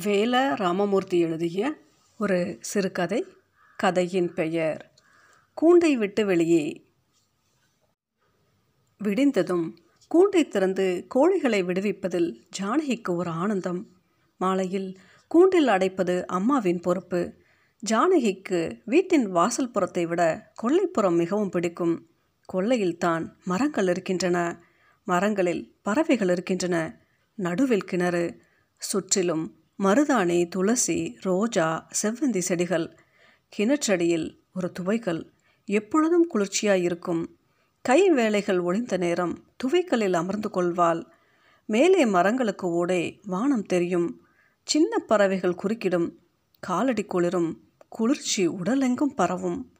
வேல ராமமூர்த்தி எழுதிய ஒரு சிறுகதை கதையின் பெயர் கூண்டை விட்டு வெளியே. விடிந்ததும் கூண்டை திறந்து கோழிகளை விடுவிப்பதில் ஜானகிக்கு ஒரு ஆனந்தம். மாலையில் கூண்டில் அடைப்பது அம்மாவின் பொறுப்பு. ஜானகிக்கு வீட்டின் வாசல் புறத்தை விட கொல்லைப்புறம் மிகவும் பிடிக்கும். கொல்லையில்தான் மரங்கள் இருக்கின்றன. மரங்களில் பறவைகள் இருக்கின்றன. நடுவில் கிணறு. சுற்றிலும் மருதாணி துளசி ரோஜா செவ்வந்தி செடிகள். கிணற்றடியில் ஒரு துவைக்கல். எப்பொழுதும் குளிர்ச்சியாயிருக்கும் கை வேலைகள் ஒளிந்த நேரம் துவைக்கலில் அமர்ந்து கொள்வாள். மேலே மரங்களுக்கு ஓடே வானம் தெரியும். சின்ன பறவைகள் குறுக்கிடும். காலடி குளிரும். குளிர்ச்சி உடலெங்கும் பரவும்.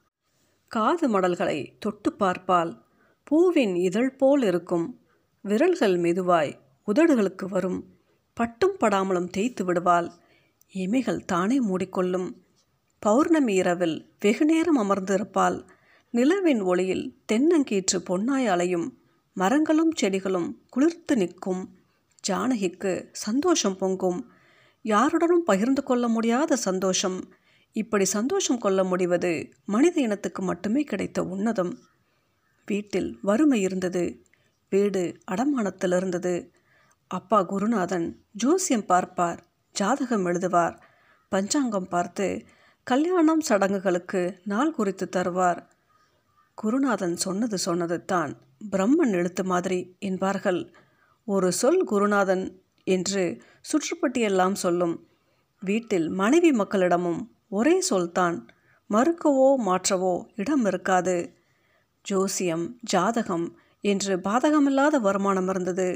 காது மடல்களை தொட்டு பார்ப்பால் பூவின் இதழ் போல் இருக்கும். விரல்கள் மெதுவாய் உதடுகளுக்கு வரும். பட்டும் படாமலும் தேய்த்து விடுவாள். இமைகள் தானே மூடிக்கொள்ளும். பௌர்ணமி இரவில் வெகுநேரம் அமர்ந்திருப்பாள். நிலவின் ஒளியில் தென்னங்கீற்று பொன்னாய் அலையும் மரங்களும் செடிகளும் குளிர்த்து நிற்கும். ஜானகிக்கு சந்தோஷம் பொங்கும். யாருடனும் பகிர்ந்து கொள்ள முடியாத சந்தோஷம். இப்படி சந்தோஷம் கொள்ள முடிவது மனித இனத்துக்கு மட்டுமே கிடைத்த உன்னதம். வீட்டில் வறுமை இருந்தது. வீடு அடமானத்தில் இருந்தது. அப்பா குருநாதன் ஜோசியம் பார்ப்பார் ஜாதகம் எழுதுவார். பஞ்சாங்கம் பார்த்து கல்யாணம் சடங்குகளுக்கு நாள் குறித்து தருவார். குருநாதன் சொன்னது சொன்னது தான் பிரம்மன் எழுத்து மாதிரி என்பார்கள். ஒரு சொல் குருநாதன் என்று சுற்றுப்பட்டியெல்லாம் சொல்லும். வீட்டில் மனைவி மக்களிடமும் ஒரே சொல்தான் மறுக்கவோ மாற்றவோ இடம் இருக்காது. ஜோசியம் ஜாதகம் என்று பாதகமில்லாத வருமானம் இருந்தது.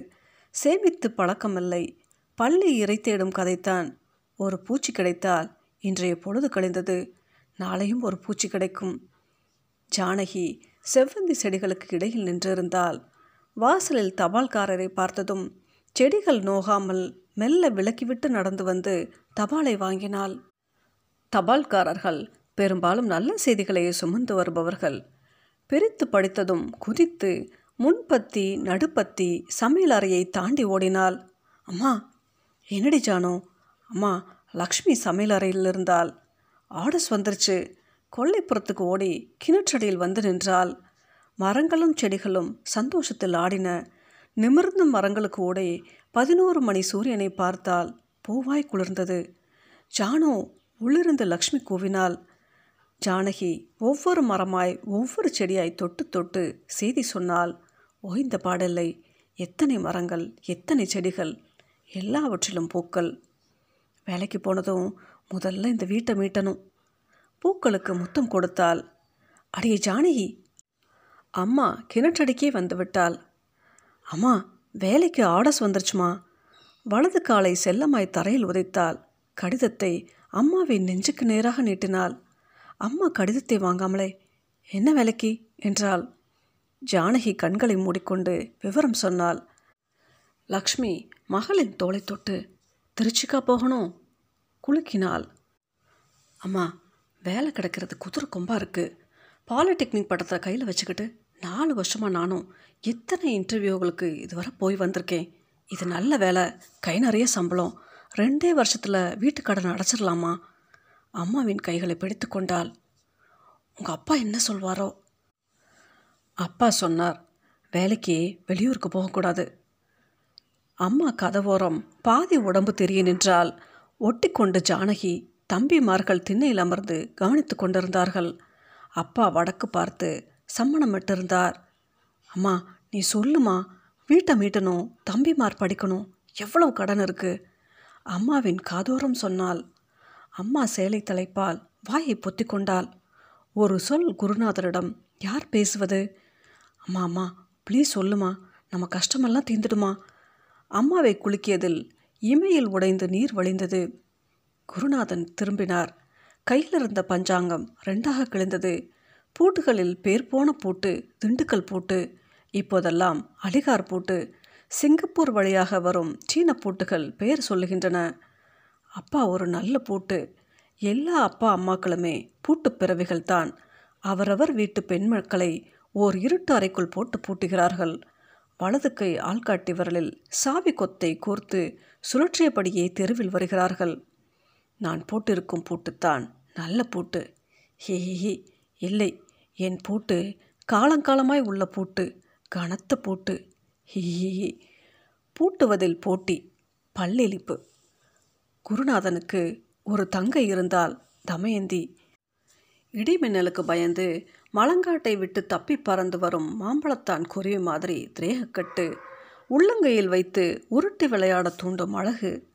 சேமித்து பழக்கமில்லை. பள்ளி இறை தேடும் கதைத்தான். ஒரு பூச்சி கிடைத்தால் இன்றைய பொழுது கழிந்தது. நாளையும் ஒரு பூச்சி கிடைக்கும். ஜானகி செவ்வந்தி செடிகளுக்கு இடையில் நின்றிருந்தால் வாசலில் தபால்காரரை பார்த்ததும் செடிகள் நோகாமல் மெல்ல விலக்கிவிட்டு நடந்து வந்து தபாலை வாங்கினாள். தபால்காரர்கள் பெரும்பாலும் நல்ல செய்திகளையே சுமந்து வருபவர்கள். பிரித்து படித்ததும் குதித்து முன்பத்தி நடுப்பத்தி சமையல் அறையை தாண்டி ஓடினாள். அம்மா என்னடி ஜானோ? அம்மா லக்ஷ்மி சமையல் அறையில் இருந்தால் ஆர்டர்ஸ் வந்துருச்சு. கொல்லைப்புறத்துக்கு ஓடி கிணற்றடியில் வந்து நின்றாள். மரங்களும் செடிகளும் சந்தோஷத்தில் ஆடின. நிமிர்ந்த மரங்களுக்கு ஓடே பதினோரு மணி சூரியனை பார்த்தால் பூவாய் குளிர்ந்தது. ஜானோ உள்ளிருந்து லக்ஷ்மி கூவினாள். ஜானகி ஒவ்வொரு மரமாய் ஒவ்வொரு செடியாய் தொட்டு தொட்டு செய்தி சொன்னால் ஓய்ந்த பாடலை எத்தனை மரங்கள் எத்தனை செடிகள் எல்லாவற்றிலும் பூக்கள். வேலைக்கு போனதும் முதல்ல இந்த வீட்டை மீட்டணும். பூக்களுக்கு முத்தம் கொடுத்தால் அடியே ஜானகி! அம்மா கிணற்றடிக்கே வந்து விட்டாள் அம்மா வேலைக்கு ஆர்டர்ஸ் வந்துருச்சுமா? வலது காலை செல்லமாய் தரையில் உதைத்தாள். கடிதத்தை அம்மாவின் நெஞ்சுக்கு நேராக நீட்டினாள். அம்மா கடிதத்தை வாங்காமலே என்ன வேலைக்கு? என்றாள். ஜானகி கண்களை மூடிக்கொண்டு விவரம் சொன்னாள். லக்ஷ்மி மகளின் தோலை தொட்டு திருச்சிக்கா போகணும் குலுக்கினாள். அம்மா வேலை கிடைக்கிறது குதிரை கொம்பாக இருக்குது பாலிடெக்னிக் படத்தை கையில் வச்சுக்கிட்டு நாலு வருஷமாக நானும் எத்தனை இன்டர்வியூகளுக்கு இதுவரை போய் வந்திருக்கேன். இது நல்ல வேலை. கை நிறைய சம்பளம். ரெண்டே வருஷத்தில் வீட்டுக்கடன் அடைச்சிடலாமா? அம்மாவின் கைகளை பிடித்து கொண்டாள். உங்கள் அப்பா என்ன சொல்வாரோ அப்பா சொன்னார் வேலைக்கு வெளியூருக்கு போகக்கூடாது. அம்மா கதவோரம் பாதி உடம்பு தெரிய நின்றால் ஒட்டி கொண்டு ஜானகி தம்பிமார்கள் திண்ணையில் அமர்ந்து கவனித்து கொண்டிருந்தார்கள். அப்பா வடக்கு பார்த்து சம்மணமிட்டிருந்தார். அம்மா நீ சொல்லுமா வீட்டை மீட்டணும் தம்பிமார் படிக்கணும் எவ்வளவு கடன் இருக்கு? அம்மாவின் காதோரம் சொன்னால் அம்மா சேலை தலைப்பால் வாயை பொத்தி கொண்டாள். ஒரு சொல் குருநாதரிடம் யார் பேசுவது? அம்மா அம்மா ப்ளீஸ் சொல்லுமா. நம்ம கஷ்டமெல்லாம் தீர்ந்துடுமா. அம்மாவை குலுக்கியதில் இமையில் உடைந்து நீர் வழிந்தது. குருநாதன் திரும்பினார். கையில் இருந்த பஞ்சாங்கம் ரெண்டாக கிழிந்தது. பூட்டுகளில் பேர் போன பூட்டு திண்டுக்கல் பூட்டு இப்போதெல்லாம் அலிகார் பூட்டு. சிங்கப்பூர் வழியாக வரும் சீன பூட்டுகள் பெயர் சொல்லுகின்றன. அப்பா ஒரு நல்ல பூட்டு. எல்லா அப்பா அம்மாக்களுமே பூட்டு பிறவிகள்தான். அவரவர் வீட்டு பெண் மக்களை ஓர் இருட்டு அறைக்குள் போட்டு பூட்டுகிறார்கள். வலது கை ஆள்காட்டி விரலில் சாவி கொத்தை கோர்த்து சுழற்றியபடியே தெருவில் வருகிறார்கள். நான் போட்டிருக்கும் பூட்டுத்தான். நல்ல பூட்டு. ஹே ஹே இல்லை என் பூட்டு காலங்காலமாய் உள்ள பூட்டு. கனத்த பூட்டு. ஹி பூட்டுவதில் போட்டி பல்லெளிப்பு குருநாதனுக்கு ஒரு தங்கை இருந்தால் தமயந்தி இடிமின்னலுக்கு பயந்து மலங்காட்டை விட்டு தப்பி பறந்து வரும் மாம்பழத்தான் குருவி மாதிரி திரேகக்கட்டு. உள்ளங்கையில் வைத்து உருட்டி விளையாட தூண்டும் அழகு.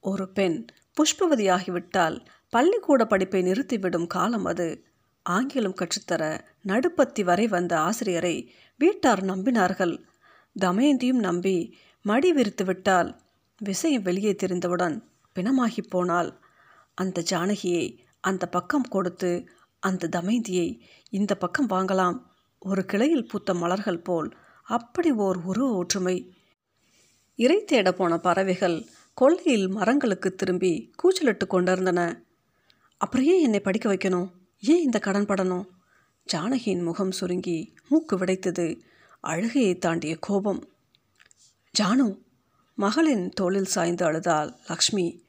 ஒரு பெண் புஷ்பவதியாகிவிட்டால் பள்ளிக்கூட படிப்பை நிறுத்திவிடும் காலம் அது. ஆங்கிலம் கற்றுத்தர நடுப்பத்தி வரை வந்த ஆசிரியரை வீட்டார் நம்பினார்கள். தமயந்தியும் நம்பி மடி விரித்து விட்டால் விஷயம் வெளியே தெரிந்தவுடன் பிணமாகி போனால் அந்த ஜானகியை அந்த பக்கம் கொடுத்து அந்த தமைந்தியை இந்த பக்கம் வாங்கலாம். ஒரு கிளையில் பூத்த மலர்கள் போல் அப்படி ஓர் உருவ ஒற்றுமை. இறை தேட போன பறவைகள் கொள்ளையில் மரங்களுக்கு திரும்பி கூச்சலிட்டு கொண்டிருந்தன. அப்புறம் ஏன் என்னை படிக்க வைக்கணும். ஏன் இந்த கடன் படணும்? ஜானகியின் முகம் சுருங்கி மூக்கு விடைத்தது அழுகையை தாண்டிய கோபம். ஜானு மகளின் தோளில் சாய்ந்து அழுதாள் லக்ஷ்மி.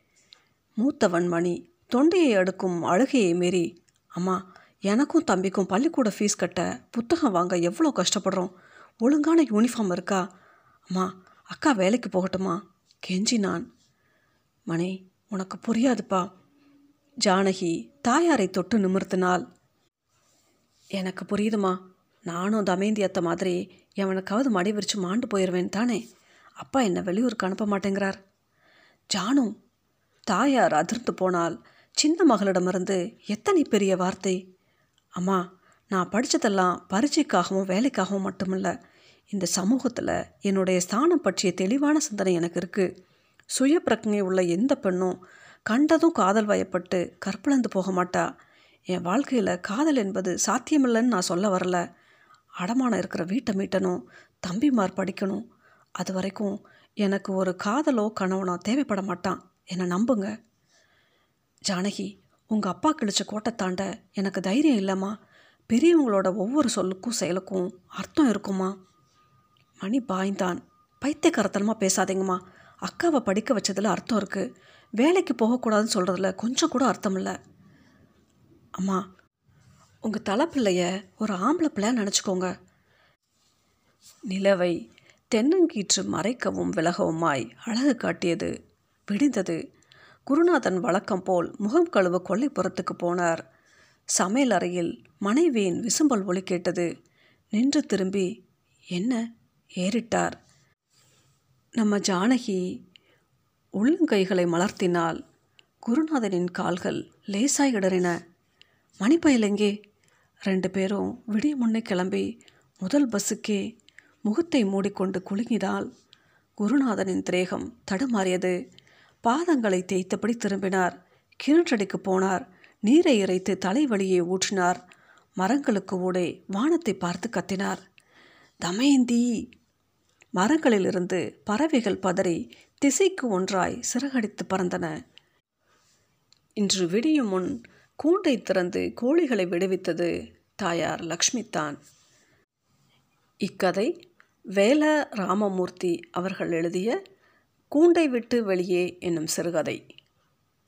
மூத்தவன் மணி தொண்டையை அடுக்கும் அழுகையை மீறி அம்மா எனக்கும் தம்பிக்கும் பள்ளிக்கூட ஃபீஸ் கட்ட புத்தகம் வாங்க எவ்வளோ கஷ்டப்படுறோம்? ஒழுங்கான யூனிஃபார்ம் இருக்கா? அம்மா அக்கா வேலைக்கு போகட்டுமா? கெஞ்சி நான். மணி உனக்கு புரியாதுப்பா. ஜானகி தாயாரை தொட்டு நிமிர்த்தினாள். எனக்கு புரியுதுமா. நானும் தமேந்தி அத்தை மாதிரி எவனுக்காவது மடி விரிச்சு மாண்டு போயிடுவேன் தானே? அப்பா என்னை வெளியூருக்கு அனுப்ப மாட்டேங்கிறார். ஜானும் தாயார் அதிர்ந்து போனால் சின்ன மகளிடமிருந்து எத்தனை பெரிய வார்த்தை? அம்மா நான் படித்ததெல்லாம் பரீட்சைக்காகவும் வேலைக்காகவும் மட்டுமில்ல இந்த சமூகத்தில் என்னுடைய ஸ்தானம் பற்றிய தெளிவான சிந்தனை எனக்கு இருக்குது சுய பிரக்ஞை உள்ள எந்த பெண்ணும் கண்டதும் காதல் வயப்பட்டு கற்பிழந்து போக மாட்டா. என் வாழ்க்கையில் காதல் என்பது சாத்தியமில்லைன்னு நான் சொல்ல வரல. அடமானம் இருக்கிற வீட்டை மீட்டணும் தம்பிமார் படிக்கணும். அது வரைக்கும் எனக்கு ஒரு காதலோ கணவனோ தேவைப்பட மாட்டான். என்னை நம்புங்க. ஜானகி உங்கள் அப்பா கிழிச்ச கோட்டை தாண்ட எனக்கு தைரியம் இல்லைம்மா. பெரியவங்களோட ஒவ்வொரு சொல்லுக்கும் செயலுக்கும் அர்த்தம் இருக்குமா மணி பாய்ந்தான். பைத்தியக்காரத்தனமாக பேசாதீங்கம்மா. அக்காவை படிக்க வச்சதில் அர்த்தம் இருக்குது வேலைக்கு போகக்கூடாதுன்னு சொல்கிறதுல கொஞ்சம் கூட அர்த்தம் இல்லை. அம்மா உங்கள் தலைப்பிள்ளைய ஒரு ஆம்பளை பிள்ளை நினச்சிக்கோங்க. நிலவை தென்னங்கீற்று மறைக்கவும் விலகவுமாய் அழகு காட்டியது விடிந்தது. குருநாதன் வழக்கம் போல் முகம் கழுவ கொல்லைப்புறத்துக்கு போனார். சமையல் அறையில் மனைவியின் விசும்பல் ஒலி கேட்டது. நின்று திரும்பி என்ன? ஏறிட்டார். நம்ம ஜானகி உள்ளங்கைகளை மலர்த்தினால் குருநாதனின் கால்கள் லேசாய் இடறின. மணிப்பயலெங்கே ரெண்டு பேரும் விடிய முன்னே கிளம்பி முதல் பஸ்ஸுக்கே முகத்தை மூடிக்கொண்டு குலுங்கினால் குருநாதனின் திரேகம் தடுமாறியது. பாதங்களை தேய்த்தபடி திரும்பினார். கிணற்றடிக்கு போனார். நீரை இறைத்து தலைவலியை ஊற்றினார். மரங்களுக்கு ஊடே வானத்தை பார்த்து கத்தினார். தமயந்தி! மரங்களிலிருந்து பறவைகள் பதறி திசைக்கு ஒன்றாய் சிறகடித்து பறந்தன. இன்று விடியும் முன் கூண்டை திறந்து கோழிகளை விடுவித்தது தாயார் லக்ஷ்மி தான் இக்கதை வேல ராமமூர்த்தி அவர்கள் எழுதிய கூண்டை விட்டு வெளியே என்னும் சிறுகதை.